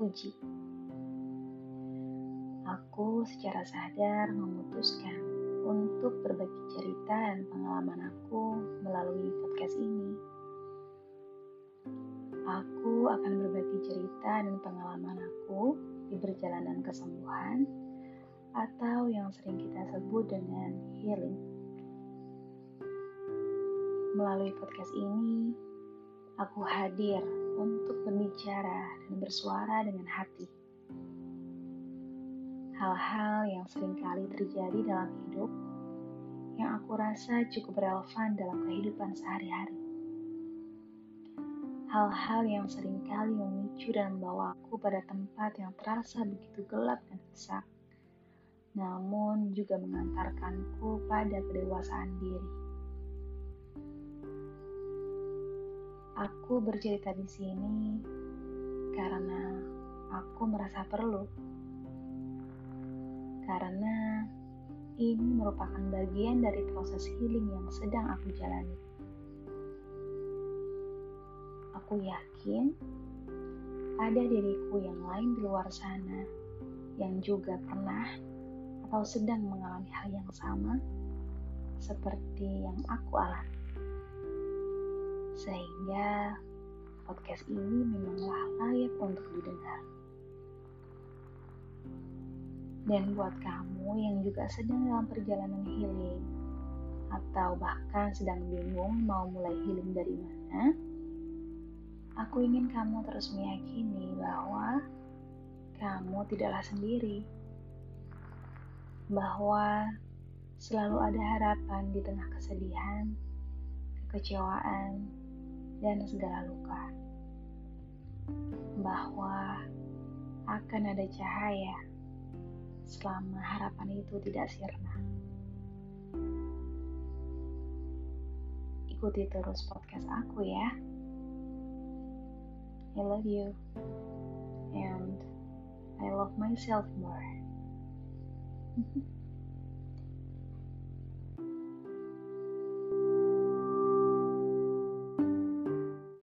terpuji. Aku secara sadar memutuskan untuk berbagi cerita dan pengalaman aku melalui podcast ini. Aku akan berbagi cerita dan pengalaman aku di perjalanan kesembuhan atau yang sering kita sebut dengan healing. Melalui podcast ini, aku hadir untuk berbicara dan bersuara dengan hati. Hal-hal yang sering kali terjadi dalam hidup yang aku rasa cukup relevan dalam kehidupan sehari-hari. Hal-hal yang sering kali memicu dan membawaku pada tempat yang terasa begitu gelap dan sesak namun juga mengantarkanku pada kedewasaan diri. Aku bercerita di sini karena aku merasa perlu. Karena ini merupakan bagian dari proses healing yang sedang aku jalani. Aku yakin ada diriku yang lain di luar sana yang juga pernah atau sedang mengalami hal yang sama seperti yang aku alami. Sehingga podcast ini memanglah layak untuk didengar. Dan buat kamu yang juga sedang dalam perjalanan healing atau bahkan sedang bingung mau mulai healing dari mana, aku ingin kamu terus meyakini bahwa kamu tidaklah sendiri bahwa selalu ada harapan di tengah kesedihan, kekecewaan, dan segala luka. Bahwa akan ada cahaya selama harapan itu tidak sirna. Ikuti terus podcast aku ya. I love you. And I love myself more.